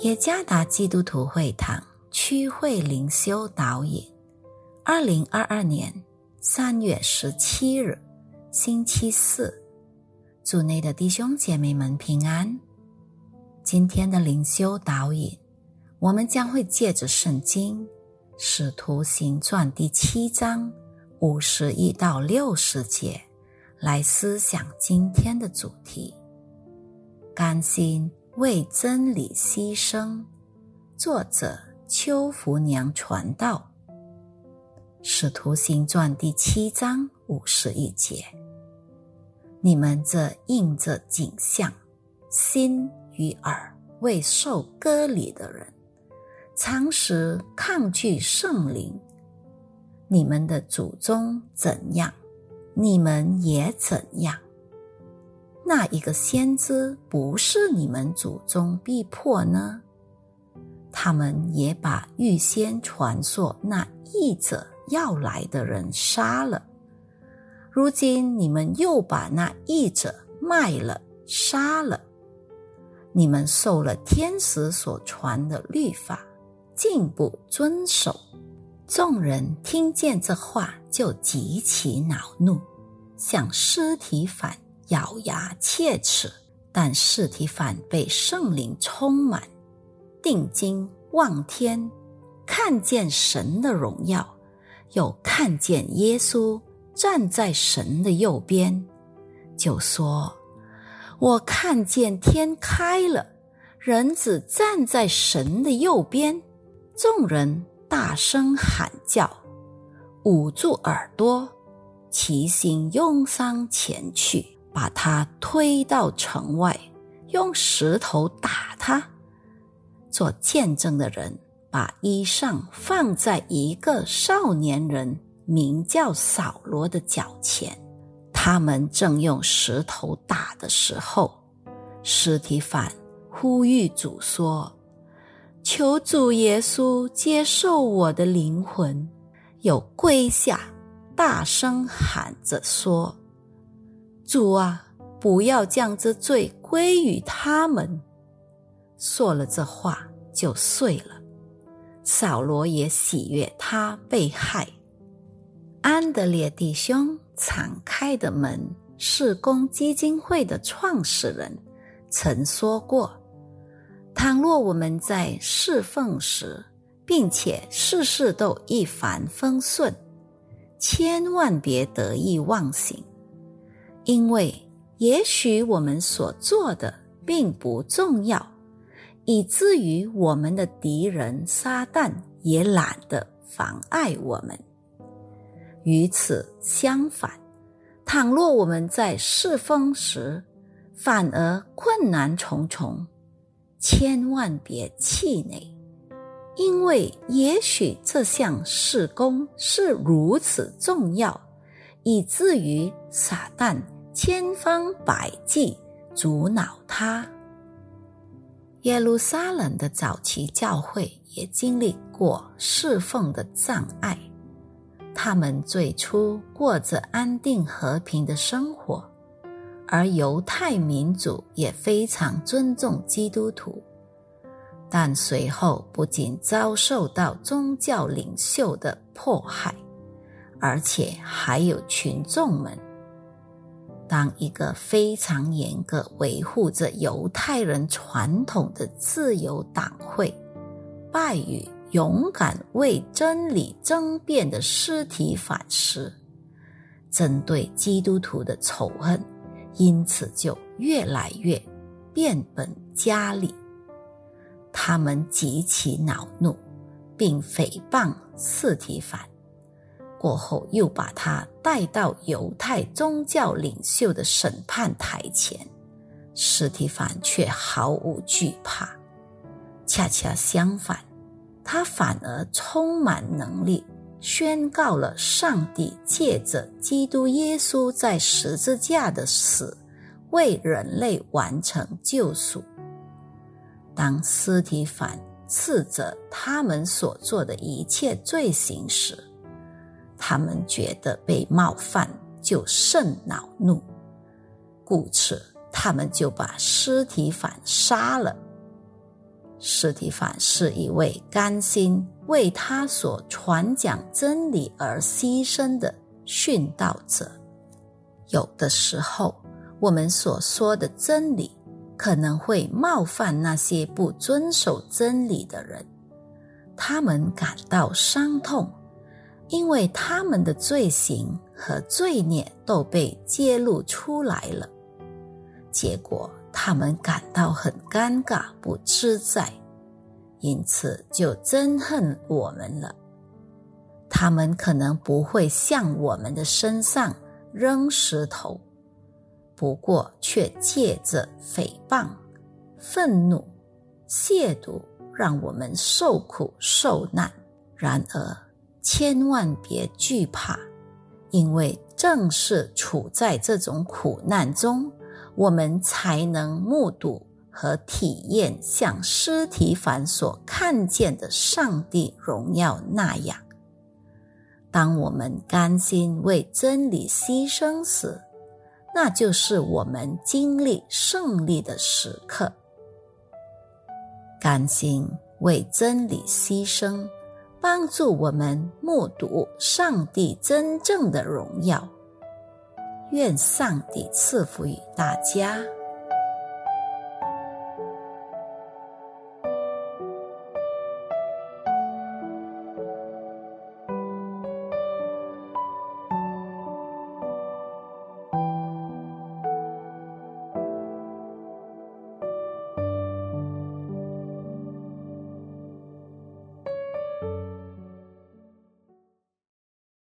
耶加达基督徒会堂区会灵修导引，二零二二年三月十七日，星期四，组内的弟兄姐妹们平安。今天的灵修导引，我们将会借着圣经《使徒行传》第七章五十一到六十节来思想今天的主题：甘心。为真理牺牲。作者：邱福娘传道。使徒行传第七章五十一节：你们这应着景象，心与耳未受割礼的人，常时抗拒圣灵。你们的祖宗怎样，你们也怎样。那一个先知不是你们祖宗逼迫呢？他们也把预先传说那译者要来的人杀了。如今你们又把那译者卖了、杀了。你们受了天使所传的律法，竟不遵守。众人听见这话，就极其恼怒，向尸体反。咬牙切齿，但尸体反被圣灵充满，定睛望天，看见神的荣耀，又看见耶稣站在神的右边，就说：“我看见天开了，人子站在神的右边。”众人大声喊叫，捂住耳朵，齐心拥上前去。把他推到城外，用石头打他。做见证的人把衣裳放在一个少年人名叫扫罗的脚前。他们正用石头打的时候，尸体反呼吁主说：“求主耶稣接受我的灵魂。”又跪下，大声喊着说。主啊，不要将这罪归于他们。说了这话就碎了。扫罗也喜悦他被害。安德烈弟兄敞开的门，是公基金会的创始人曾说过：倘若我们在侍奉时，并且事事都一帆风顺，千万别得意忘形。因为也许我们所做的并不重要，以至于我们的敌人撒旦也懒得妨碍我们。与此相反，倘若我们在侍奉时反而困难重重，千万别气馁，因为也许这项事工是如此重要，以至于撒旦。千方百计阻挠他。耶路撒冷的早期教会也经历过侍奉的障碍。他们最初过着安定和平的生活，而犹太民族也非常尊重基督徒。但随后不仅遭受到宗教领袖的迫害，而且还有群众们。当一个非常严格维护着犹太人传统的自由党会败于勇敢为真理争辩的尸体反思，针对基督徒的仇恨因此就越来越变本加厉。他们极其恼怒，并诽谤尸体反。过后，又把他带到犹太宗教领袖的审判台前，史蒂凡却毫无惧怕。恰恰相反，他反而充满能力，宣告了上帝借着基督耶稣在十字架的死，为人类完成救赎。当斯提凡斥责他们所做的一切罪行时，他们觉得被冒犯，就甚恼怒，故此他们就把尸体反杀了。史蒂凡是一位甘心为他所传讲真理而牺牲的殉道者。有的时候，我们所说的真理可能会冒犯那些不遵守真理的人，他们感到伤痛，因为他们的罪行和罪孽都被揭露出来了。结果。他们感到很尴尬、不自在，因此就憎恨我们了。他们可能不会向我们的身上扔石头，不过却借着诽谤、愤怒、亵渎，让我们受苦受难。然而，千万别惧怕，因为正是处在这种苦难中。我们才能目睹和体验像尸体凡所看见的上帝荣耀那样。当我们甘心为真理牺牲时，那就是我们经历胜利的时刻。甘心为真理牺牲，帮助我们目睹上帝真正的荣耀。愿上帝赐福于大家。